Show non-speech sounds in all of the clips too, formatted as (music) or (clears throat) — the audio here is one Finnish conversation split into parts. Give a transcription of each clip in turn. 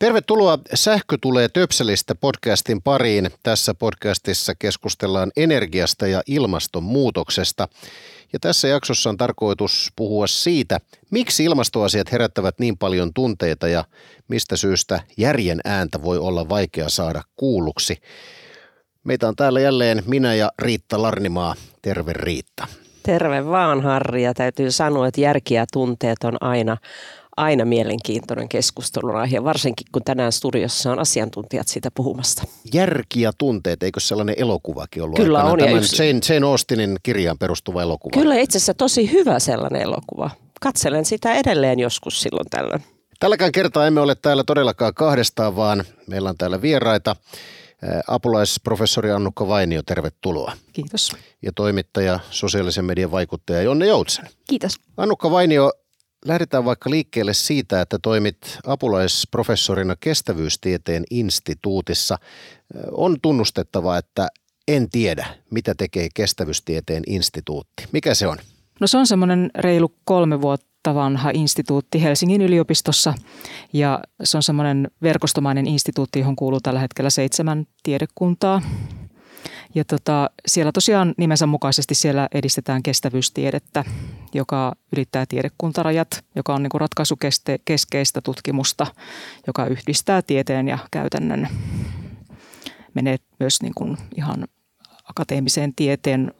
Tervetuloa Sähkö tulee töpselistä podcastin pariin. Tässä podcastissa keskustellaan energiasta ja ilmastonmuutoksesta. Ja tässä jaksossa on tarkoitus puhua siitä, miksi ilmastoasiat herättävät niin paljon tunteita ja mistä syystä järjen ääntä voi olla vaikea saada kuulluksi. Meitä on täällä jälleen minä ja Riitta Larnimaa. Terve Riitta. Terve vaan Harri ja täytyy sanoa, että järki ja tunteet on aina aina mielenkiintoinen keskustelun aihe, varsinkin kun tänään studiossa on asiantuntijat siitä puhumasta. Järki ja tunteet, eikö sellainen elokuvakin ollut Kyllä aikana? on. Tämän yksi... Jane, Jane Austinin kirjaan perustuva elokuva. Kyllä itse asiassa tosi hyvä sellainen elokuva. Katselen sitä edelleen joskus silloin tällöin. Tälläkään kertaa emme ole täällä todellakaan kahdestaan, vaan meillä on täällä vieraita. Apulaisprofessori Annukka Vainio, tervetuloa. Kiitos. Ja toimittaja, sosiaalisen median vaikuttaja Jonne Joutsen. Kiitos. Annukka Vainio, lähdetään vaikka liikkeelle siitä, että toimit apulaisprofessorina kestävyystieteen instituutissa. On tunnustettava, että en tiedä, mitä tekee kestävyystieteen instituutti. Mikä se on? No se on semmoinen reilu kolme vuotta vanha instituutti Helsingin yliopistossa ja se on semmoinen verkostomainen instituutti, johon kuuluu tällä hetkellä seitsemän tiedekuntaa. Ja tota, siellä tosiaan nimensä mukaisesti siellä edistetään kestävyystiedettä, joka ylittää tiedekuntarajat, joka on niin kuin ratkaisukeskeistä tutkimusta, joka yhdistää tieteen ja käytännön. Menee myös niin kuin ihan akateemiseen tieteen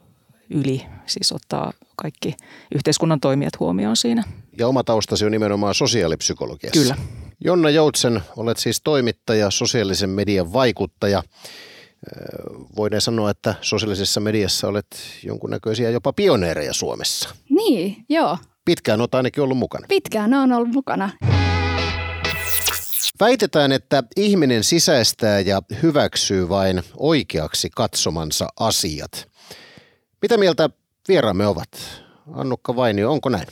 yli, siis ottaa kaikki yhteiskunnan toimijat huomioon siinä. Ja oma taustasi on nimenomaan sosiaalipsykologiassa. Kyllä. Jonna Joutsen, olet siis toimittaja, sosiaalisen median vaikuttaja. Voidaan sanoa, että sosiaalisessa mediassa olet jonkunnäköisiä jopa pioneereja Suomessa. Niin, joo. Pitkään olet ainakin ollut mukana. Pitkään on ollut mukana. Väitetään, että ihminen sisäistää ja hyväksyy vain oikeaksi katsomansa asiat. Mitä mieltä vieraamme ovat? Annukka Vainio, onko näin?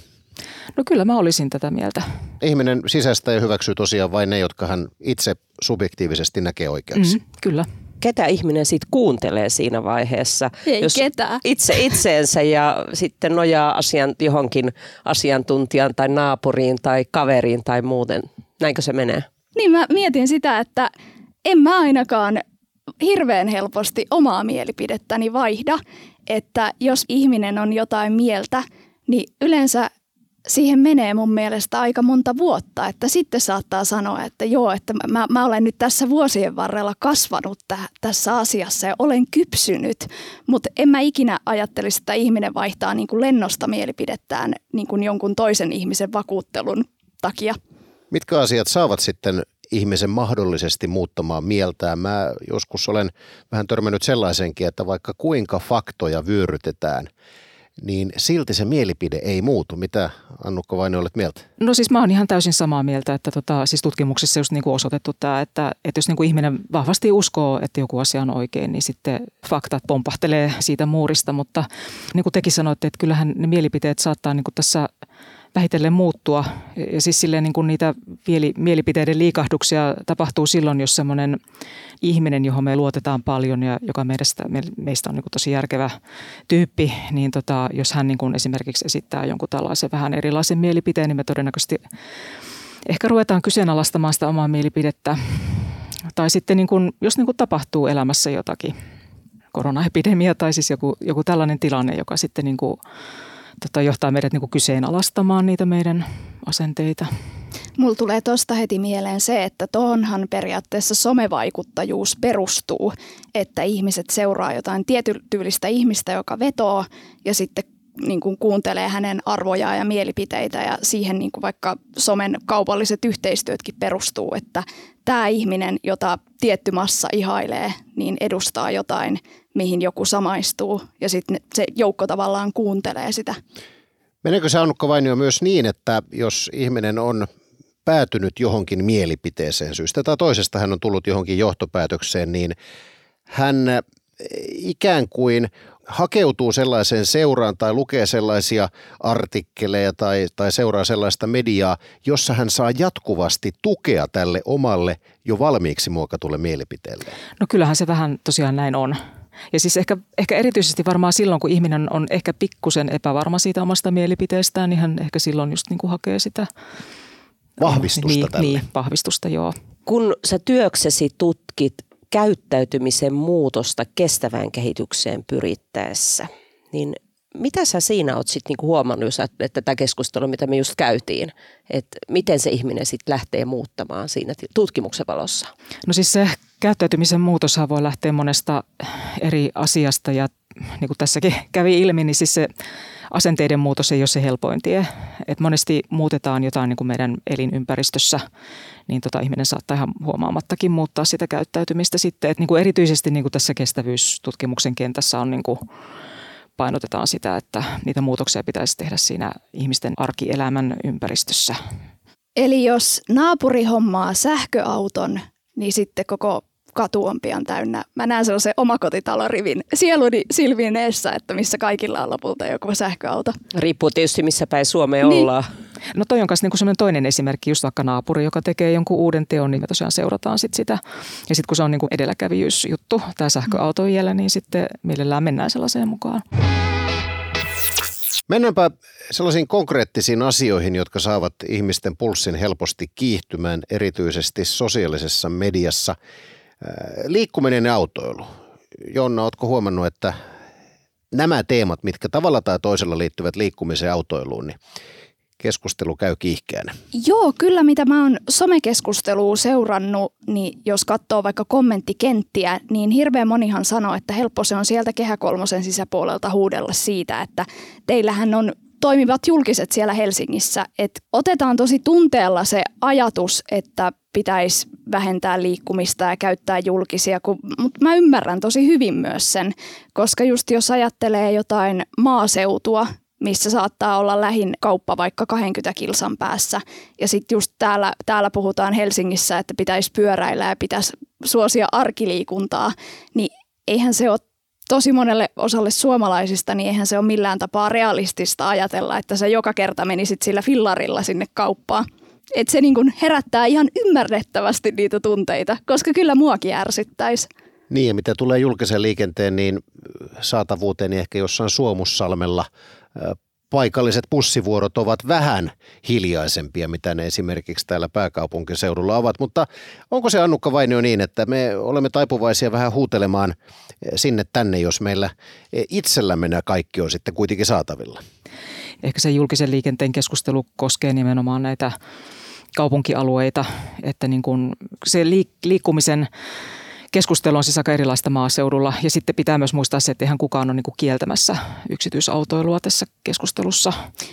No kyllä mä olisin tätä mieltä. Ihminen sisäistää ja hyväksyy tosiaan vain ne, jotka hän itse subjektiivisesti näkee oikeaksi. Mm, kyllä ketä ihminen sitten kuuntelee siinä vaiheessa. Ei jos ketään. Itse itseensä ja sitten nojaa asian, johonkin asiantuntijan tai naapuriin tai kaveriin tai muuten. Näinkö se menee? Niin mä mietin sitä, että en mä ainakaan hirveän helposti omaa mielipidettäni vaihda, että jos ihminen on jotain mieltä, niin yleensä siihen menee mun mielestä aika monta vuotta, että sitten saattaa sanoa, että joo, että mä, mä olen nyt tässä vuosien varrella kasvanut täh, tässä asiassa ja olen kypsynyt, mutta en mä ikinä ajattelisi, että ihminen vaihtaa niin kuin lennosta mielipidettään niin kuin jonkun toisen ihmisen vakuuttelun takia. Mitkä asiat saavat sitten ihmisen mahdollisesti muuttamaan mieltään? Mä joskus olen vähän törmännyt sellaisenkin, että vaikka kuinka faktoja vyörytetään – niin silti se mielipide ei muutu. Mitä Annukka Vaini olet mieltä? No siis mä oon ihan täysin samaa mieltä, että tota, siis tutkimuksessa just niin kuin osoitettu tämä, että, että jos niin kuin ihminen vahvasti uskoo, että joku asia on oikein, niin sitten faktat pompahtelee siitä muurista, mutta niin kuin tekin sanoitte, että kyllähän ne mielipiteet saattaa niin kuin tässä vähitellen muuttua. Ja siis silleen niin kuin niitä mielipiteiden liikahduksia tapahtuu silloin, jos semmoinen ihminen, johon me luotetaan paljon ja joka meistä, meistä on niin kuin tosi järkevä tyyppi, niin tota, jos hän niin kuin esimerkiksi esittää jonkun tällaisen vähän erilaisen mielipiteen, niin me todennäköisesti ehkä ruvetaan kyseenalaistamaan sitä omaa mielipidettä. Tai sitten niin kuin, jos niin kuin tapahtuu elämässä jotakin, koronaepidemia tai siis joku, joku tällainen tilanne, joka sitten niin kuin tota, johtaa meidät niin kuin kyseenalaistamaan niitä meidän asenteita. Mulla tulee tuosta heti mieleen se, että tuohonhan periaatteessa somevaikuttajuus perustuu, että ihmiset seuraa jotain tietytyylistä ihmistä, joka vetoo ja sitten niin kuin kuuntelee hänen arvojaan ja mielipiteitä ja siihen niin kuin vaikka somen kaupalliset yhteistyötkin perustuu, että tämä ihminen, jota tietty massa ihailee, niin edustaa jotain, mihin joku samaistuu ja sitten se joukko tavallaan kuuntelee sitä. Meneekö se Annukka Vainio myös niin, että jos ihminen on päätynyt johonkin mielipiteeseen syystä tai toisesta hän on tullut johonkin johtopäätökseen, niin hän ikään kuin hakeutuu sellaiseen seuraan tai lukee sellaisia artikkeleja tai, tai seuraa sellaista mediaa, jossa hän saa jatkuvasti tukea tälle omalle jo valmiiksi muokatulle mielipiteelle? No kyllähän se vähän tosiaan näin on. Ja siis ehkä, ehkä erityisesti varmaan silloin, kun ihminen on ehkä pikkusen epävarma siitä omasta mielipiteestään, niin hän ehkä silloin just niin kuin hakee sitä vahvistusta niin, tälle. Niin, vahvistusta, joo. Kun sä työksesi tutkit käyttäytymisen muutosta kestävään kehitykseen pyrittäessä, niin mitä sä siinä oot sitten niinku huomannut, että tämä keskustelu, mitä me just käytiin, että miten se ihminen sitten lähtee muuttamaan siinä tutkimuksen valossa? No siis se käyttäytymisen muutoshan voi lähteä monesta eri asiasta ja niin kuin tässäkin (laughs) kävi ilmi, niin siis se asenteiden muutos ei ole se helpoin tie. Et monesti muutetaan jotain niin kuin meidän elinympäristössä, niin tota, ihminen saattaa ihan huomaamattakin muuttaa sitä käyttäytymistä sitten. Et niin kuin erityisesti niin kuin tässä kestävyystutkimuksen kentässä on niin kuin painotetaan sitä, että niitä muutoksia pitäisi tehdä siinä ihmisten arkielämän ympäristössä. Eli jos naapuri hommaa sähköauton, niin sitten koko katu on pian täynnä. Mä näen sellaisen omakotitalorivin sieluni silmineessä, että missä kaikilla on lopulta joku sähköauto. Riippuu tietysti missä päin Suomea niin. ollaan. No toi on myös niinku sellainen toinen esimerkki, just vaikka naapuri, joka tekee jonkun uuden teon, niin me tosiaan seurataan sit sitä. Ja sitten kun se on niinku edelläkävijyysjuttu, tämä sähköauto vielä, niin sitten mielellään mennään sellaiseen mukaan. Mennäänpä sellaisiin konkreettisiin asioihin, jotka saavat ihmisten pulssin helposti kiihtymään, erityisesti sosiaalisessa mediassa. Liikkuminen ja autoilu. Jonna, oletko huomannut, että nämä teemat, mitkä tavalla tai toisella liittyvät liikkumiseen ja autoiluun, niin keskustelu käy kiihkeänä. Joo, kyllä mitä mä oon somekeskustelua seurannut, niin jos katsoo vaikka kommenttikenttiä, niin hirveän monihan sanoo, että helppo se on sieltä kehä kolmosen sisäpuolelta huudella siitä, että teillähän on toimivat julkiset siellä Helsingissä. Et otetaan tosi tunteella se ajatus, että pitäisi vähentää liikkumista ja käyttää julkisia, mutta mä ymmärrän tosi hyvin myös sen, koska just jos ajattelee jotain maaseutua, missä saattaa olla lähin kauppa vaikka 20 kilsan päässä. Ja sitten just täällä, täällä puhutaan Helsingissä, että pitäisi pyöräillä ja pitäisi suosia arkiliikuntaa, niin eihän se ole tosi monelle osalle suomalaisista, niin eihän se ole millään tapaa realistista ajatella, että sä joka kerta menisit sillä fillarilla sinne kauppaan. Että se niin kun herättää ihan ymmärrettävästi niitä tunteita, koska kyllä muakin ärsyttäisi. Niin ja mitä tulee julkisen liikenteen, niin saatavuuteen niin ehkä jossain Suomussalmella paikalliset bussivuorot ovat vähän hiljaisempia, mitä ne esimerkiksi täällä pääkaupunkiseudulla ovat. Mutta onko se Annukka Vainio niin, että me olemme taipuvaisia vähän huutelemaan sinne tänne, jos meillä itsellämme nämä kaikki on sitten kuitenkin saatavilla? Ehkä se julkisen liikenteen keskustelu koskee nimenomaan näitä kaupunkialueita, että niin kuin se liikkumisen keskustelu on siis aika erilaista maaseudulla. Ja sitten pitää myös muistaa se, että eihän kukaan ole niin kieltämässä yksityisautoilua tässä keskustelussa.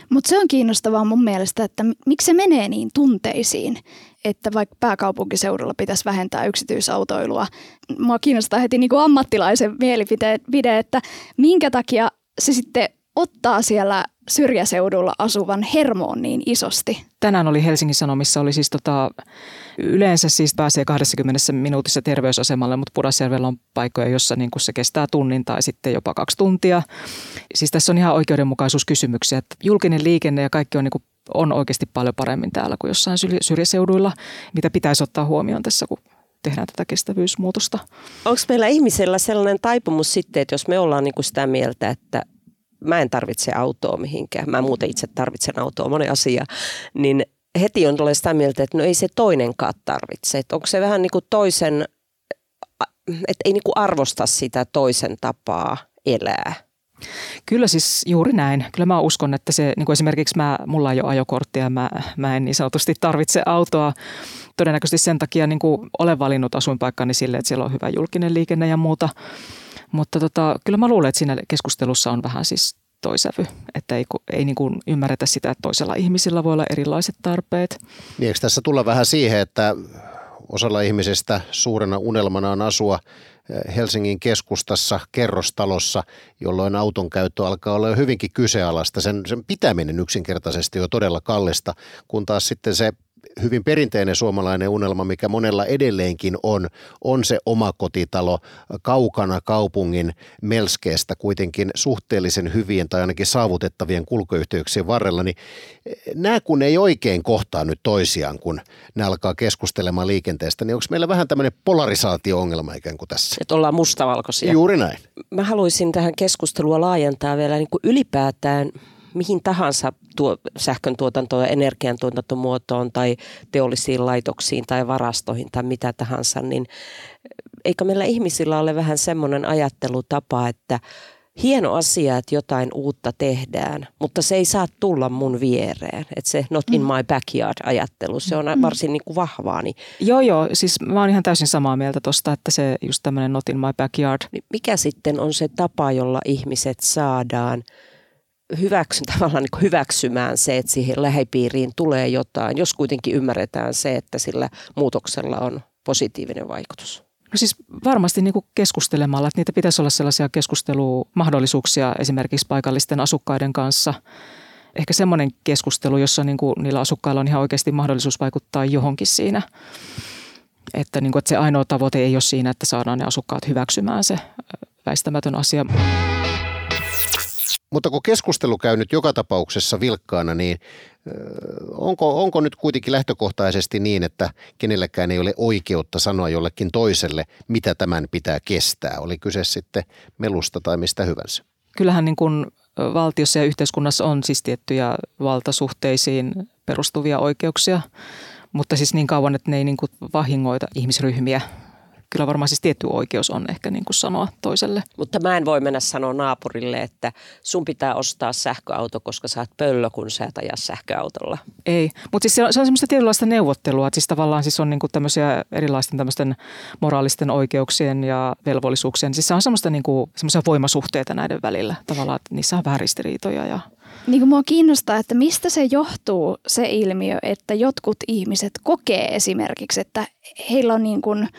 Mutta se on kiinnostavaa mun mielestä, että miksi se menee niin tunteisiin, että vaikka pääkaupunkiseudulla pitäisi vähentää yksityisautoilua. Mua kiinnostaa heti niin kuin ammattilaisen mielipide, että minkä takia se sitten ottaa siellä syrjäseudulla asuvan hermoon niin isosti? Tänään oli Helsingin Sanomissa, oli siis tota, yleensä siis pääsee 20 minuutissa terveysasemalle, mutta Pudasjärvellä on paikkoja, jossa niin se kestää tunnin tai sitten jopa kaksi tuntia. Siis tässä on ihan oikeudenmukaisuuskysymyksiä, että julkinen liikenne ja kaikki on niin kuin on oikeasti paljon paremmin täällä kuin jossain syrjäseuduilla, mitä pitäisi ottaa huomioon tässä, kun tehdään tätä kestävyysmuutosta. Onko meillä ihmisellä sellainen taipumus sitten, että jos me ollaan niin kuin sitä mieltä, että mä en tarvitse autoa mihinkään, mä muuten itse tarvitsen autoa, moni asia, niin heti on tulee sitä mieltä, että no ei se toinenkaan tarvitse. Että onko se vähän niin kuin toisen, että ei niin kuin arvosta sitä toisen tapaa elää. Kyllä siis juuri näin. Kyllä mä uskon, että se, niin kuin esimerkiksi mä, mulla on jo ajokortti ja mä, mä en niin sanotusti tarvitse autoa. Todennäköisesti sen takia niin kuin olen valinnut asuinpaikkani sille, että siellä on hyvä julkinen liikenne ja muuta. Mutta tota, kyllä mä luulen, että siinä keskustelussa on vähän siis toisävy, että ei, ei niin kuin ymmärretä sitä, että toisella ihmisillä voi olla erilaiset tarpeet. Niin eikö tässä tulla vähän siihen, että osalla ihmisistä suurena unelmana on asua eh, Helsingin keskustassa kerrostalossa, jolloin auton käyttö alkaa olla jo hyvinkin kyseenalaista. Sen, sen pitäminen yksinkertaisesti on todella kallista, kun taas sitten se hyvin perinteinen suomalainen unelma, mikä monella edelleenkin on, on se omakotitalo kaukana kaupungin melskeestä kuitenkin suhteellisen hyvien tai ainakin saavutettavien kulkuyhteyksien varrella, niin nämä kun ei oikein kohtaa nyt toisiaan, kun ne alkaa keskustelemaan liikenteestä, niin onko meillä vähän tämmöinen polarisaatio-ongelma ikään kuin tässä? Että ollaan mustavalkoisia. Juuri näin. Mä haluaisin tähän keskustelua laajentaa vielä niin kuin ylipäätään mihin tahansa tuo, sähkön tuotantoon ja energiantuotantomuotoon tai teollisiin laitoksiin tai varastoihin tai mitä tahansa, niin eikö meillä ihmisillä ole vähän semmoinen ajattelutapa, että hieno asia, että jotain uutta tehdään, mutta se ei saa tulla mun viereen. Että se not in mm. my backyard ajattelu, se on mm. varsin niin kuin vahvaa. Niin. Joo, joo. Siis mä oon ihan täysin samaa mieltä tuosta, että se just tämmöinen not in my backyard. Mikä sitten on se tapa, jolla ihmiset saadaan – hyväksy, (laughs) tavallaan niin hyväksymään se, että siihen lähipiiriin tulee jotain, jos kuitenkin ymmärretään se, että sillä muutoksella on positiivinen vaikutus? No siis varmasti niin kuin keskustelemalla, että niitä pitäisi olla sellaisia keskustelumahdollisuuksia esimerkiksi paikallisten asukkaiden kanssa. Ehkä semmoinen keskustelu, jossa niin kuin niillä asukkailla on ihan oikeasti mahdollisuus vaikuttaa johonkin siinä. Että, niin kuin, että se ainoa tavoite ei ole siinä, että saadaan ne asukkaat hyväksymään se väistämätön asia. Mutta kun keskustelu käy nyt joka tapauksessa vilkkaana, niin onko, onko nyt kuitenkin lähtökohtaisesti niin, että kenelläkään ei ole oikeutta sanoa jollekin toiselle, mitä tämän pitää kestää? Oli kyse sitten melusta tai mistä hyvänsä. Kyllähän niin kuin valtiossa ja yhteiskunnassa on siis tiettyjä valtasuhteisiin perustuvia oikeuksia, mutta siis niin kauan, että ne ei niin kuin vahingoita ihmisryhmiä kyllä varmaan siis tietty oikeus on ehkä niin kuin sanoa toiselle. Mutta mä en voi mennä sanoa naapurille, että sun pitää ostaa sähköauto, koska sä oot pöllö, kun sä et aja sähköautolla. Ei, mutta siis se on, se on semmoista tietynlaista neuvottelua, että siis tavallaan siis on niin kuin tämmöisiä erilaisten tämmöisten moraalisten oikeuksien ja velvollisuuksien. Siis se on semmoista niin kuin, semmoisia voimasuhteita näiden välillä tavallaan, että niissä on vähän ristiriitoja ja niin kuin mua kiinnostaa, että mistä se johtuu se ilmiö, että jotkut ihmiset kokee esimerkiksi, että heillä on niin kuin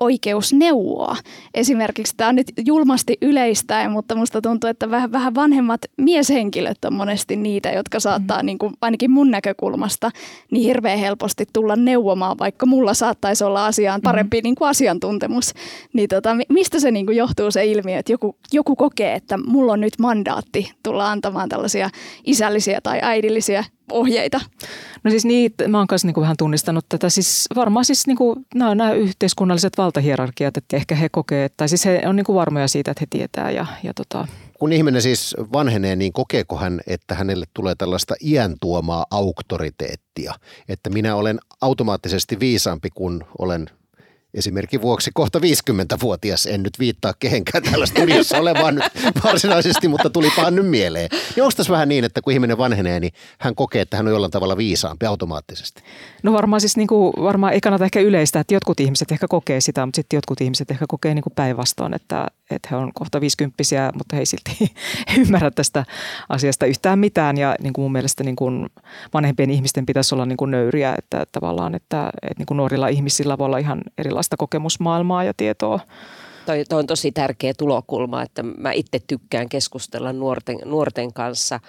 oikeus neuvoa. Esimerkiksi tämä on nyt julmasti yleistäen, mutta musta tuntuu, että vähän, vähän vanhemmat mieshenkilöt on monesti niitä, jotka saattaa mm. niin kuin, ainakin mun näkökulmasta niin hirveän helposti tulla neuvomaan, vaikka mulla saattaisi olla asiaan parempi mm. niin kuin asiantuntemus. Niin tota, mistä se niin kuin johtuu se ilmiö, että joku, joku kokee, että mulla on nyt mandaatti tulla antamaan tällaisia isällisiä tai äidillisiä ohjeita? No siis niin, mä oon kanssa niin kuin vähän tunnistanut tätä. Siis varmaan siis niin kuin, nämä, nämä yhteiskunnalliset valtahierarkiat, että ehkä he kokee, tai siis he on niin kuin varmoja siitä, että he tietää. Ja, ja tota. Kun ihminen siis vanhenee, niin kokeeko hän, että hänelle tulee tällaista iän tuomaa auktoriteettia? Että minä olen automaattisesti viisaampi, kun olen esimerkin vuoksi kohta 50-vuotias, en nyt viittaa kehenkään täällä studiossa olevaan nyt varsinaisesti, mutta tulipahan nyt mieleen. Niin onko tässä vähän niin, että kun ihminen vanhenee, niin hän kokee, että hän on jollain tavalla viisaampi automaattisesti? No varmaan siis niin kuin, varmaan ei kannata ehkä yleistä, että jotkut ihmiset ehkä kokee sitä, mutta sitten jotkut ihmiset ehkä kokee niin päinvastoin, että, että he on kohta 50 mutta he ei silti (laughs) ymmärrä tästä asiasta yhtään mitään ja niin kuin mun mielestä niin kuin vanhempien ihmisten pitäisi olla niin kuin nöyriä, että tavallaan, että, että niin kuin nuorilla ihmisillä voi olla ihan erilaista erilaista kokemusmaailmaa ja tietoa. Toi, toi on tosi tärkeä tulokulma, että mä itse tykkään keskustella nuorten, nuorten kanssa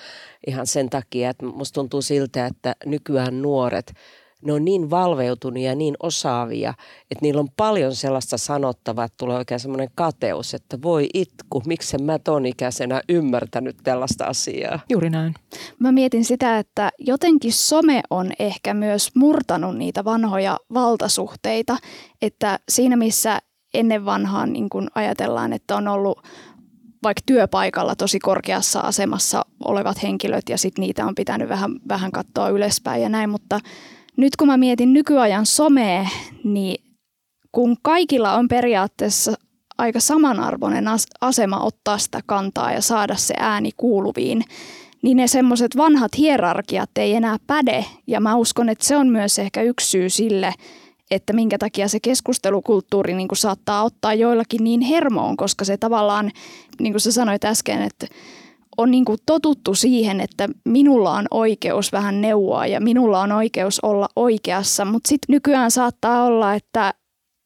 ihan sen takia, että musta tuntuu siltä, että nykyään nuoret – ne on niin valveutuneet ja niin osaavia, että niillä on paljon sellaista sanottavaa, että tulee oikein semmoinen kateus, että voi itku, miksi mä ton ikäisenä ymmärtänyt tällaista asiaa. Juuri näin. Mä mietin sitä, että jotenkin some on ehkä myös murtanut niitä vanhoja valtasuhteita, että siinä missä ennen vanhaan niin kun ajatellaan, että on ollut vaikka työpaikalla tosi korkeassa asemassa olevat henkilöt ja sitten niitä on pitänyt vähän, vähän katsoa ylöspäin ja näin, mutta – nyt kun mä mietin nykyajan somea, niin kun kaikilla on periaatteessa aika samanarvoinen asema ottaa sitä kantaa ja saada se ääni kuuluviin, niin ne semmoiset vanhat hierarkiat ei enää päde. Ja mä uskon, että se on myös ehkä yksi syy sille, että minkä takia se keskustelukulttuuri niin kuin saattaa ottaa joillakin niin hermoon, koska se tavallaan, niin kuin sä sanoit äsken, että on niin kuin totuttu siihen, että minulla on oikeus vähän neuvoa ja minulla on oikeus olla oikeassa, mutta sitten nykyään saattaa olla, että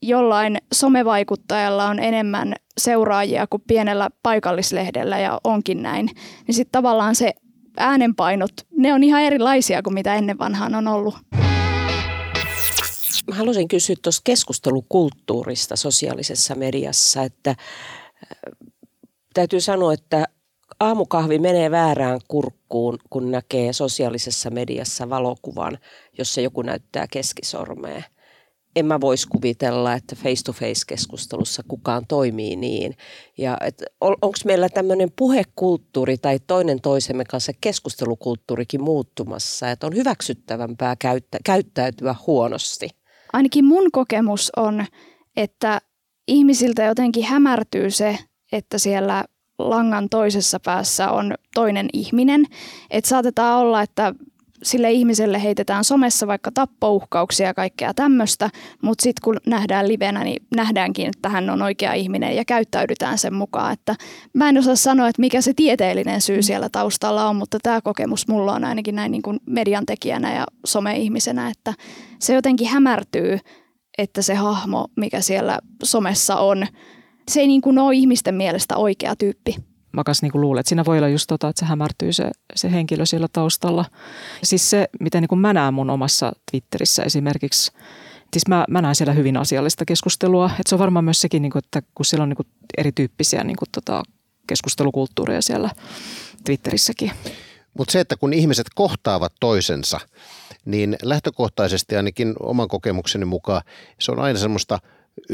jollain somevaikuttajalla on enemmän seuraajia kuin pienellä paikallislehdellä ja onkin näin, niin sitten tavallaan se äänenpainot, ne on ihan erilaisia kuin mitä ennen vanhaan on ollut. Mä haluaisin kysyä tuosta keskustelukulttuurista sosiaalisessa mediassa, että äh, täytyy sanoa, että aamukahvi menee väärään kurkkuun, kun näkee sosiaalisessa mediassa valokuvan, jossa joku näyttää keskisormea – en mä voisi kuvitella, että face-to-face-keskustelussa kukaan toimii niin. Ja on, onko meillä tämmöinen puhekulttuuri tai toinen toisemme kanssa keskustelukulttuurikin muuttumassa, että on hyväksyttävämpää käyttä, käyttäytyä huonosti? Ainakin mun kokemus on, että ihmisiltä jotenkin hämärtyy se, että siellä langan toisessa päässä on toinen ihminen. Että saatetaan olla, että sille ihmiselle heitetään somessa vaikka tappouhkauksia ja kaikkea tämmöistä, mutta sitten kun nähdään livenä, niin nähdäänkin, että hän on oikea ihminen ja käyttäydytään sen mukaan. Että mä en osaa sanoa, että mikä se tieteellinen syy siellä taustalla on, mutta tämä kokemus mulla on ainakin näin niin kuin median tekijänä ja some-ihmisenä, että se jotenkin hämärtyy, että se hahmo, mikä siellä somessa on, se ei niin kuin ole ihmisten mielestä oikea tyyppi mä kanssa niin luulen, että siinä voi olla just tota, että se hämärtyy se, se henkilö siellä taustalla. Siis se, miten niin mä näen mun omassa Twitterissä esimerkiksi, siis mä, mä näen siellä hyvin asiallista keskustelua. Että se on varmaan myös sekin, niin kuin, että kun siellä on niin kuin erityyppisiä niin kuin, tota, keskustelukulttuureja siellä Twitterissäkin. Mutta se, että kun ihmiset kohtaavat toisensa, niin lähtökohtaisesti ainakin oman kokemukseni mukaan se on aina semmoista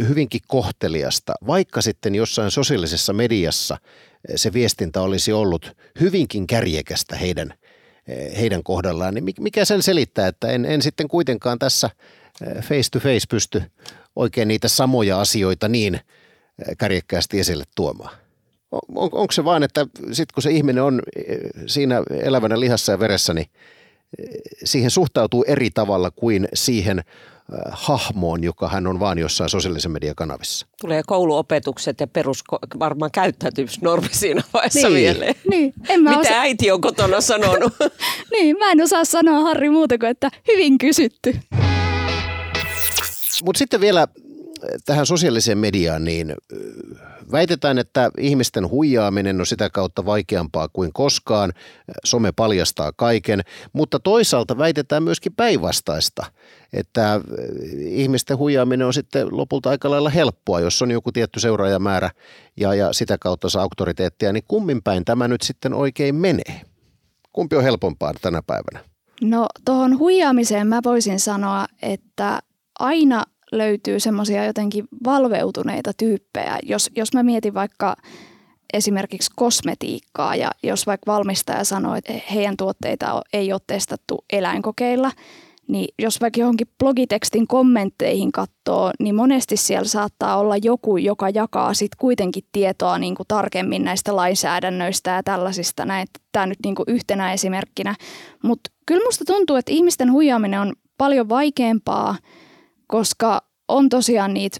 hyvinkin kohteliasta, vaikka sitten jossain sosiaalisessa mediassa – se viestintä olisi ollut hyvinkin kärjekästä heidän, heidän kohdallaan, niin mikä sen selittää, että en, en sitten kuitenkaan tässä face to face pysty oikein niitä samoja asioita niin kärjekkäästi esille tuomaan? On, onko se vaan, että sitten kun se ihminen on siinä elävänä lihassa ja veressä, niin siihen suhtautuu eri tavalla kuin siihen hahmoon, joka hän on vaan jossain sosiaalisen median kanavissa. Tulee kouluopetukset ja perus varmaan käyttäytymisnormi siinä vaiheessa niin. mieleen. Niin. En mä Mitä osa... äiti on kotona sanonut? (laughs) niin, mä en osaa sanoa Harri muuta kuin, että hyvin kysytty. Mutta sitten vielä tähän sosiaaliseen mediaan, niin väitetään, että ihmisten huijaaminen on sitä kautta vaikeampaa kuin koskaan. Some paljastaa kaiken, mutta toisaalta väitetään myöskin päinvastaista, että ihmisten huijaaminen on sitten lopulta aika lailla helppoa, jos on joku tietty seuraajamäärä ja, ja sitä kautta saa auktoriteettia, niin kummin päin tämä nyt sitten oikein menee? Kumpi on helpompaa tänä päivänä? No tuohon huijaamiseen mä voisin sanoa, että aina löytyy semmoisia jotenkin valveutuneita tyyppejä. Jos, jos mä mietin vaikka esimerkiksi kosmetiikkaa ja jos vaikka valmistaja sanoo, että heidän tuotteita ei ole testattu eläinkokeilla, niin jos vaikka johonkin blogitekstin kommentteihin katsoo, niin monesti siellä saattaa olla joku, joka jakaa sitten kuitenkin tietoa niin kuin tarkemmin näistä lainsäädännöistä ja tällaisista. Tämä nyt niin kuin yhtenä esimerkkinä. Mutta kyllä musta tuntuu, että ihmisten huijaaminen on paljon vaikeampaa – koska on tosiaan niitä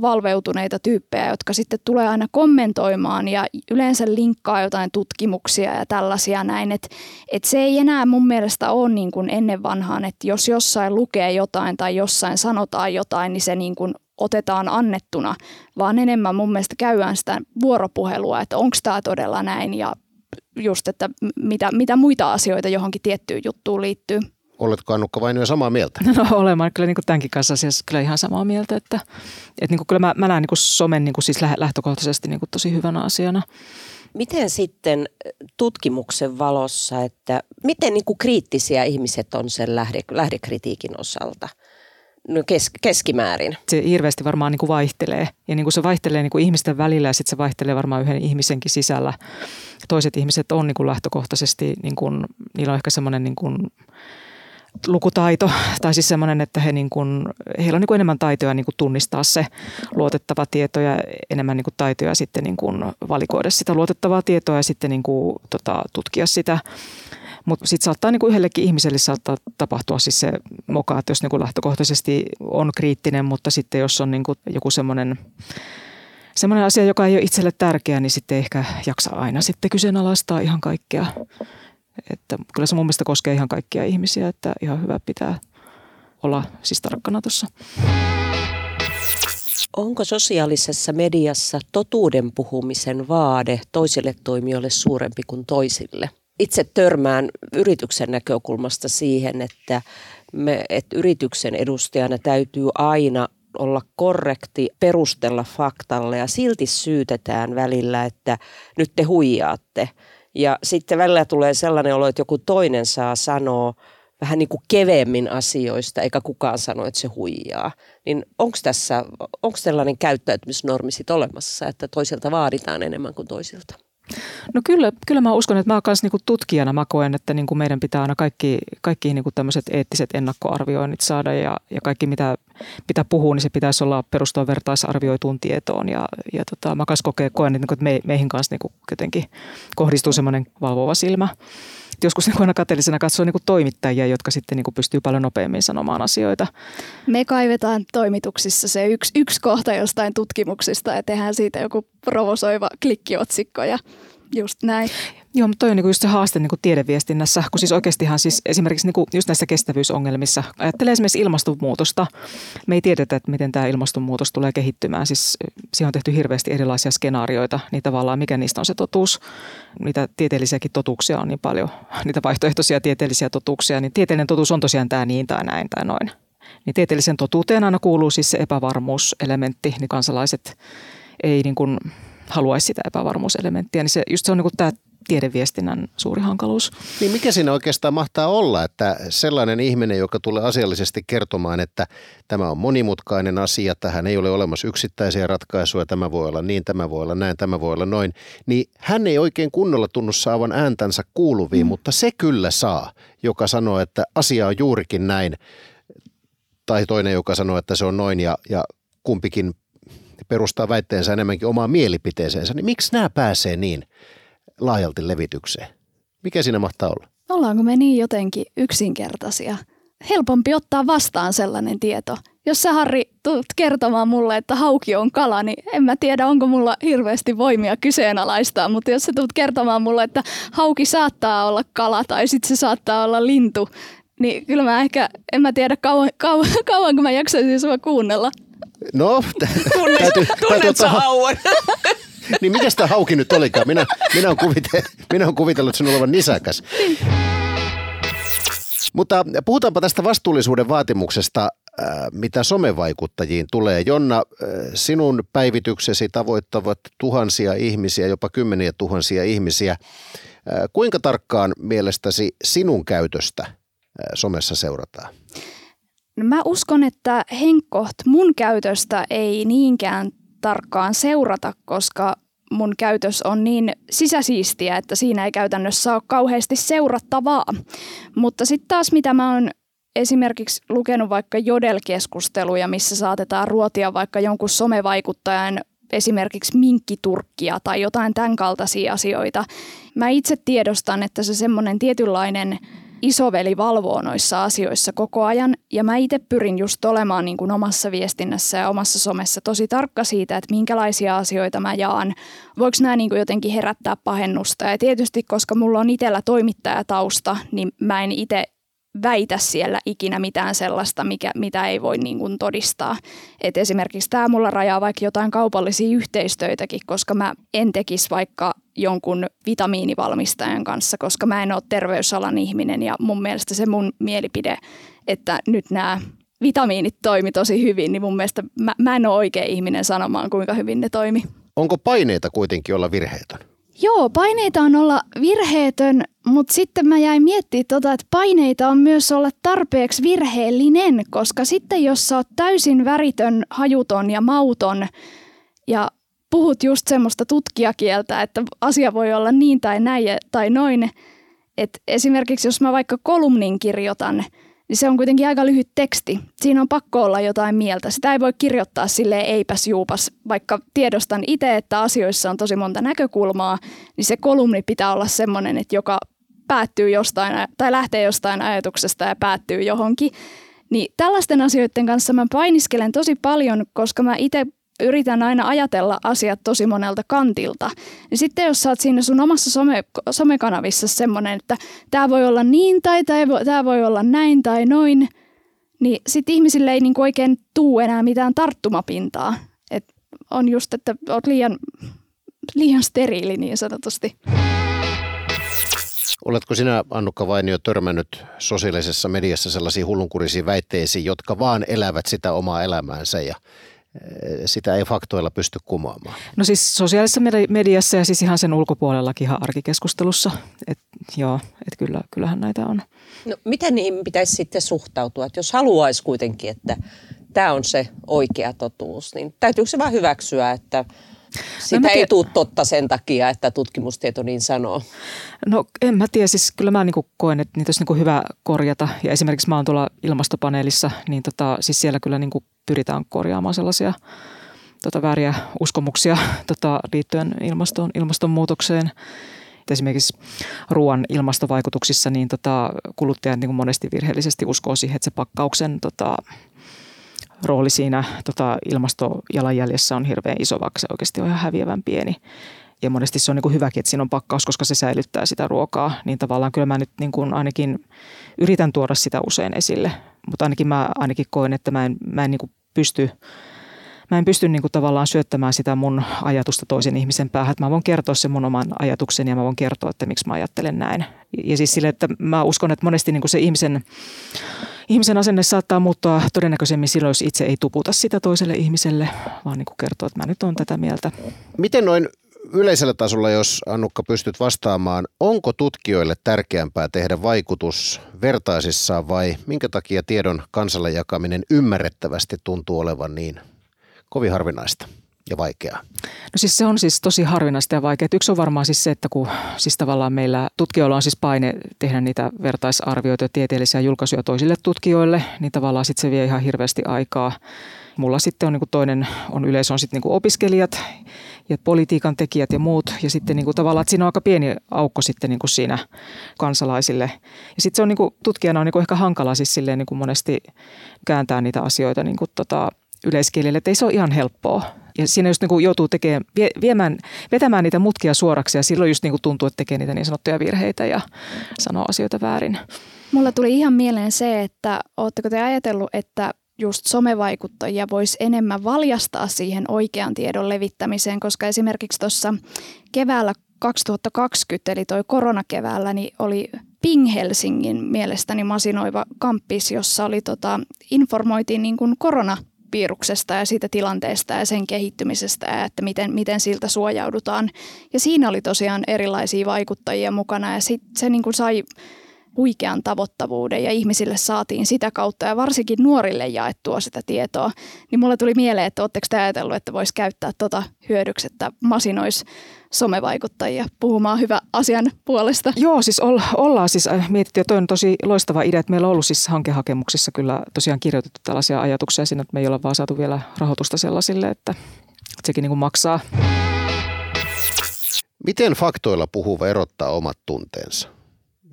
valveutuneita tyyppejä, jotka sitten tulee aina kommentoimaan ja yleensä linkkaa jotain tutkimuksia ja tällaisia näin. Että et se ei enää mun mielestä ole niin kuin ennen vanhaan, että jos jossain lukee jotain tai jossain sanotaan jotain, niin se niin kuin otetaan annettuna, vaan enemmän mun mielestä käydään sitä vuoropuhelua, että onko tämä todella näin ja just, että mitä, mitä muita asioita johonkin tiettyyn juttuun liittyy. Oletko Annukka vain jo samaa mieltä? (laughs) No olemaan kyllä niin kuin tämänkin kanssa asiassa kyllä ihan samaa mieltä, että, että niin kuin kyllä mä, mä näen niin kuin somen niin kuin siis lähtökohtaisesti niin kuin tosi hyvänä asiana. Miten sitten tutkimuksen valossa, että miten niin kuin kriittisiä ihmiset on sen lähde, lähdekritiikin osalta? No kes, keskimäärin. Se hirveästi varmaan niin kuin vaihtelee ja niin kuin se vaihtelee niin kuin ihmisten välillä ja sitten se vaihtelee varmaan yhden ihmisenkin sisällä. Toiset ihmiset on niin kuin lähtökohtaisesti, niin kuin, niillä on ehkä semmoinen niin kuin, lukutaito, tai siis semmoinen, että he niin kuin, heillä on niin kuin enemmän taitoja niin kuin tunnistaa se luotettava tieto ja enemmän niin kuin taitoja sitten niin kuin valikoida sitä luotettavaa tietoa ja sitten niin kuin, tota, tutkia sitä. Mutta sitten saattaa niin kuin yhdellekin ihmiselle saattaa tapahtua siis se moka, että jos niin kuin lähtökohtaisesti on kriittinen, mutta sitten jos on niin kuin joku semmoinen semmoinen asia, joka ei ole itselle tärkeä, niin sitten ehkä jaksa aina sitten kyseenalaistaa ihan kaikkea. Että kyllä se mun mielestä koskee ihan kaikkia ihmisiä, että ihan hyvä pitää olla siis tarkkana tuossa. Onko sosiaalisessa mediassa totuuden puhumisen vaade toisille toimijoille suurempi kuin toisille? Itse törmään yrityksen näkökulmasta siihen, että me, että yrityksen edustajana täytyy aina olla korrekti, perustella faktalle ja silti syytetään välillä, että nyt te huijaatte. Ja sitten välillä tulee sellainen olo, että joku toinen saa sanoa vähän niin kuin keveemmin asioista, eikä kukaan sano, että se huijaa. Niin onko tässä, onko tällainen käyttäytymisnormi sitten olemassa, että toisilta vaaditaan enemmän kuin toisilta? No kyllä, kyllä mä uskon, että mä myös niinku tutkijana mä koen, että niinku meidän pitää aina kaikki, kaikki niinku tämmöiset eettiset ennakkoarvioinnit saada ja, ja kaikki mitä, mitä puhuu, niin se pitäisi olla perustua vertaisarvioituun tietoon. Ja, ja tota, mä myös koen, että me, meihin kanssa niinku jotenkin kohdistuu semmoinen valvova silmä joskus niin aina kateellisena katsoa niin toimittajia, jotka sitten niin pystyy paljon nopeammin sanomaan asioita. Me kaivetaan toimituksissa se yksi, yksi kohta jostain tutkimuksista ja tehdään siitä joku provosoiva klikkiotsikko ja just näin. Joo, mutta toi on niinku just se haaste niinku tiedeviestinnässä, kun siis oikeastihan siis esimerkiksi niinku just näissä kestävyysongelmissa, ajattelee esimerkiksi ilmastonmuutosta. Me ei tiedetä, että miten tämä ilmastonmuutos tulee kehittymään. Siis siihen on tehty hirveästi erilaisia skenaarioita, niin tavallaan mikä niistä on se totuus. Niitä tieteellisiäkin totuuksia on niin paljon, (laughs) niitä vaihtoehtoisia tieteellisiä totuuksia, niin tieteellinen totuus on tosiaan tämä niin tai näin tai noin. Niin tieteellisen totuuteen aina kuuluu siis se epävarmuuselementti, niin kansalaiset ei niin kuin haluaisi sitä epävarmuuselementtiä, niin se, just se on niin kuin tämä tiedeviestinnän suuri hankaluus. Niin mikä siinä oikeastaan mahtaa olla, että sellainen ihminen, joka tulee asiallisesti kertomaan, että tämä on monimutkainen asia, tähän ei ole olemassa yksittäisiä ratkaisuja, tämä voi olla niin, tämä voi olla näin, tämä voi olla noin, niin hän ei oikein kunnolla tunnu saavan ääntänsä kuuluviin, mm. mutta se kyllä saa, joka sanoo, että asia on juurikin näin, tai toinen, joka sanoo, että se on noin ja, ja kumpikin perustaa väitteensä enemmänkin omaan mielipiteeseensä, niin miksi nämä pääsee niin laajalti levitykseen? Mikä siinä mahtaa olla? Ollaanko me niin jotenkin yksinkertaisia? Helpompi ottaa vastaan sellainen tieto. Jos sä Harri tulet kertomaan mulle, että hauki on kala, niin en mä tiedä, onko mulla hirveästi voimia kyseenalaistaa, mutta jos sä tulet kertomaan mulle, että hauki saattaa olla kala tai sitten se saattaa olla lintu, niin kyllä mä ehkä, en mä tiedä kauan, kauan, kauanko mä jaksaisin sua kuunnella. No, Tunnet, täytyy, tunnet sä hauan. niin mikä sitä hauki nyt olikaan? Minä, minä, olen kuvitellut, minä olen kuvitellut sinun olevan nisäkäs. Mutta puhutaanpa tästä vastuullisuuden vaatimuksesta, äh, mitä somevaikuttajiin tulee. Jonna, äh, sinun päivityksesi tavoittavat tuhansia ihmisiä, jopa kymmeniä tuhansia ihmisiä. Äh, kuinka tarkkaan mielestäsi sinun käytöstä somessa seurataan? No mä uskon, että henkkoht mun käytöstä ei niinkään tarkkaan seurata, koska mun käytös on niin sisäsiistiä, että siinä ei käytännössä ole kauheasti seurattavaa. Mutta sitten taas mitä mä oon esimerkiksi lukenut vaikka Jodel-keskusteluja, missä saatetaan ruotia vaikka jonkun somevaikuttajan esimerkiksi minkkiturkkia tai jotain tämän kaltaisia asioita. Mä itse tiedostan, että se semmoinen tietynlainen isoveli valvoo noissa asioissa koko ajan. Ja mä itse pyrin just olemaan niin kuin omassa viestinnässä ja omassa somessa tosi tarkka siitä, että minkälaisia asioita mä jaan. Voiko nämä niin kuin jotenkin herättää pahennusta. Ja tietysti, koska mulla on itsellä toimittajatausta, niin mä en itse väitä siellä ikinä mitään sellaista, mikä, mitä ei voi niin kuin todistaa. Et esimerkiksi tämä mulla rajaa vaikka jotain kaupallisia yhteistöitäkin, koska mä en tekisi vaikka jonkun vitamiinivalmistajan kanssa, koska mä en ole terveysalan ihminen ja mun mielestä se mun mielipide, että nyt nämä vitamiinit toimi tosi hyvin, niin mun mielestä mä, mä en ole oikea ihminen sanomaan, kuinka hyvin ne toimi. Onko paineita kuitenkin olla virheetön? Joo, paineita on olla virheetön, mutta sitten mä jäin miettimään tota, että paineita on myös olla tarpeeksi virheellinen, koska sitten jos sä oot täysin väritön, hajuton ja mauton ja puhut just semmoista tutkijakieltä, että asia voi olla niin tai näin tai noin, että esimerkiksi jos mä vaikka kolumnin kirjoitan – niin se on kuitenkin aika lyhyt teksti. Siinä on pakko olla jotain mieltä. Sitä ei voi kirjoittaa sille eipäs juupas, vaikka tiedostan itse, että asioissa on tosi monta näkökulmaa, niin se kolumni pitää olla semmoinen, että joka päättyy jostain tai lähtee jostain ajatuksesta ja päättyy johonkin. Niin tällaisten asioiden kanssa mä painiskelen tosi paljon, koska mä itse yritän aina ajatella asiat tosi monelta kantilta. Ja sitten jos oot siinä sun omassa some, somekanavissa semmoinen, että tämä voi olla niin tai tämä voi olla näin tai noin, niin sitten ihmisille ei niinku oikein tuu enää mitään tarttumapintaa. Et on just, että oot liian, liian steriili niin sanotusti. Oletko sinä, Annukka Vainio, törmännyt sosiaalisessa mediassa sellaisiin hullunkurisiin väitteisiin, jotka vaan elävät sitä omaa elämäänsä ja sitä ei faktoilla pysty kumoamaan? No siis sosiaalisessa mediassa ja siis ihan sen ulkopuolellakin ihan arkikeskustelussa. Et, joo, että kyllä, kyllähän näitä on. No, miten niihin pitäisi sitten suhtautua? Että jos haluaisi kuitenkin, että tämä on se oikea totuus, niin täytyykö se vaan hyväksyä, että sitä no, ei tule totta sen takia, että tutkimustieto niin sanoo. No en mä tiedä, siis kyllä mä niinku koen, että niitä olisi niinku hyvä korjata. Ja esimerkiksi mä oon tuolla ilmastopaneelissa, niin tota, siis siellä kyllä niinku pyritään korjaamaan sellaisia tota, vääriä uskomuksia (laughs) tota, liittyen ilmaston, ilmastonmuutokseen. Esimerkiksi ruoan ilmastovaikutuksissa niin tota, kuluttajat niin monesti virheellisesti uskoo siihen, että se pakkauksen tota, rooli siinä tota, ilmastojalanjäljessä on hirveän iso, vaikka se oikeasti on ihan häviävän pieni. Ja monesti se on niin kuin hyväkin, että siinä on pakkaus, koska se säilyttää sitä ruokaa. Niin tavallaan kyllä mä nyt niin kuin ainakin yritän tuoda sitä usein esille. Mutta ainakin mä ainakin koen, että mä en, mä en niin kuin pysty mä en pysty niin kuin tavallaan syöttämään sitä mun ajatusta toisen ihmisen päähän. Mä voin kertoa sen mun oman ajatuksen ja mä voin kertoa, että miksi mä ajattelen näin. Ja siis sille, että mä uskon, että monesti niin kuin se ihmisen ihmisen asenne saattaa muuttua todennäköisemmin silloin, jos itse ei tuputa sitä toiselle ihmiselle, vaan niin kuin kertoo, että mä nyt olen tätä mieltä. Miten noin yleisellä tasolla, jos Annukka pystyt vastaamaan, onko tutkijoille tärkeämpää tehdä vaikutus vertaisissaan vai minkä takia tiedon kansalle jakaminen ymmärrettävästi tuntuu olevan niin kovin harvinaista? ja vaikeaa? No siis se on siis tosi harvinaista ja vaikeaa. Yksi on varmaan siis se, että kun siis tavallaan meillä tutkijoilla on siis paine tehdä niitä vertaisarvioita ja tieteellisiä julkaisuja toisille tutkijoille, niin tavallaan sitten se vie ihan hirveästi aikaa. Mulla sitten on niin kuin toinen on yleisö on sitten niin kuin opiskelijat ja politiikan tekijät ja muut. Ja sitten niin kuin tavallaan, että siinä on aika pieni aukko sitten niin kuin siinä kansalaisille. Ja sitten se on niin kuin, tutkijana on niin kuin ehkä hankala siis silleen niin kuin monesti kääntää niitä asioita niin kuin tota, yleiskielelle, että ei se ole ihan helppoa. Ja siinä just niin kuin joutuu tekemään, viemään, vetämään niitä mutkia suoraksi ja silloin just niin kuin tuntuu, että tekee niitä niin sanottuja virheitä ja sanoo asioita väärin. Mulla tuli ihan mieleen se, että ootteko te ajatellut, että just somevaikuttajia voisi enemmän valjastaa siihen oikean tiedon levittämiseen, koska esimerkiksi tuossa keväällä 2020, eli toi koronakeväällä, niin oli Ping Helsingin mielestäni masinoiva kamppis, jossa oli tota, informoitiin niin kuin korona viruksesta ja siitä tilanteesta ja sen kehittymisestä ja että miten, miten siltä suojaudutaan. Ja siinä oli tosiaan erilaisia vaikuttajia mukana ja sit se niin kuin sai huikean tavoittavuuden ja ihmisille saatiin sitä kautta ja varsinkin nuorille jaettua sitä tietoa. Niin mulle tuli mieleen, että oletteko te ajatellut, että voisi käyttää tota hyödyksi, että masinois somevaikuttajia puhumaan hyvä asian puolesta. Joo, siis ollaan siis äh, mietitty, ja toi on tosi loistava idea, että meillä on ollut siis hankehakemuksissa kyllä tosiaan kirjoitettu tällaisia ajatuksia siinä, että me ei olla vaan saatu vielä rahoitusta sellaisille, että sekin niin kuin maksaa. Miten faktoilla puhuva erottaa omat tunteensa?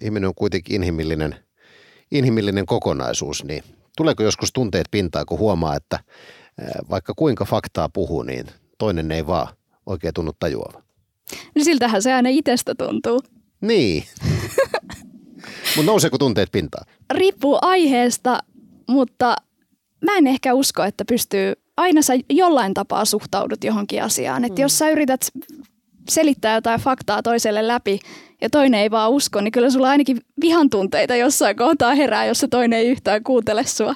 Ihminen on kuitenkin inhimillinen, inhimillinen kokonaisuus, niin tuleeko joskus tunteet pintaan, kun huomaa, että vaikka kuinka faktaa puhuu, niin toinen ei vaan oikein tunnu tajuava? niin siltähän se aina itsestä tuntuu. Niin. (laughs) Mutta nouseeko tunteet pintaan? Riippuu aiheesta, mutta mä en ehkä usko, että pystyy, aina sä jollain tapaa suhtaudut johonkin asiaan. Että mm. jos sä yrität selittää jotain faktaa toiselle läpi ja toinen ei vaan usko, niin kyllä sulla ainakin vihan tunteita jossain kohtaa herää, jos se toinen ei yhtään kuuntele sua.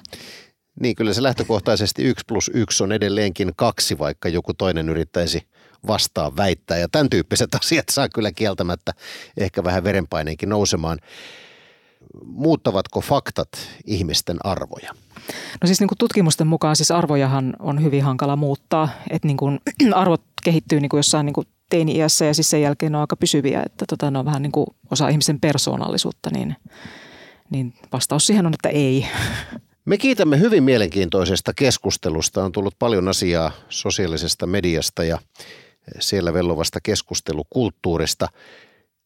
Niin, kyllä se lähtökohtaisesti yksi plus yksi on edelleenkin kaksi, vaikka joku toinen yrittäisi vastaan väittää. Ja tämän tyyppiset (laughs) asiat saa kyllä kieltämättä ehkä vähän verenpaineenkin nousemaan. Muuttavatko faktat ihmisten arvoja? No siis niin kuin tutkimusten mukaan siis arvojahan on hyvin hankala muuttaa. Että niin kuin (clears throat) arvot kehittyy niin kuin jossain niin kuin teini-iässä ja siis sen jälkeen ne on aika pysyviä. Että tota, ne on vähän niin kuin osa ihmisen persoonallisuutta, niin, niin vastaus siihen on, että ei. Me kiitämme hyvin mielenkiintoisesta keskustelusta. On tullut paljon asiaa sosiaalisesta mediasta ja siellä vellovasta keskustelukulttuurista.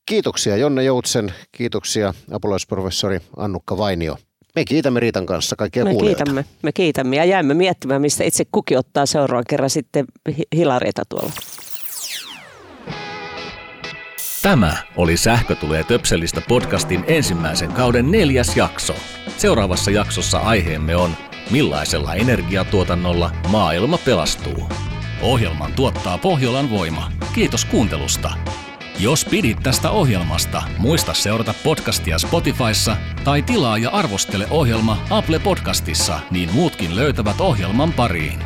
Kiitoksia Jonne Joutsen, kiitoksia apulaisprofessori Annukka Vainio. Me kiitämme Riitan kanssa kaikkia me kuulijoita. kiitämme, me kiitämme ja jäämme miettimään, mistä itse kukin ottaa seuraavan kerran sitten hilareita tuolla. Tämä oli Sähkö tulee töpselistä podcastin ensimmäisen kauden neljäs jakso. Seuraavassa jaksossa aiheemme on Millaisella energiatuotannolla maailma pelastuu? Ohjelman tuottaa Pohjolan voima. Kiitos kuuntelusta. Jos pidit tästä ohjelmasta, muista seurata podcastia Spotifyssa tai tilaa ja arvostele ohjelma Apple Podcastissa, niin muutkin löytävät ohjelman pariin.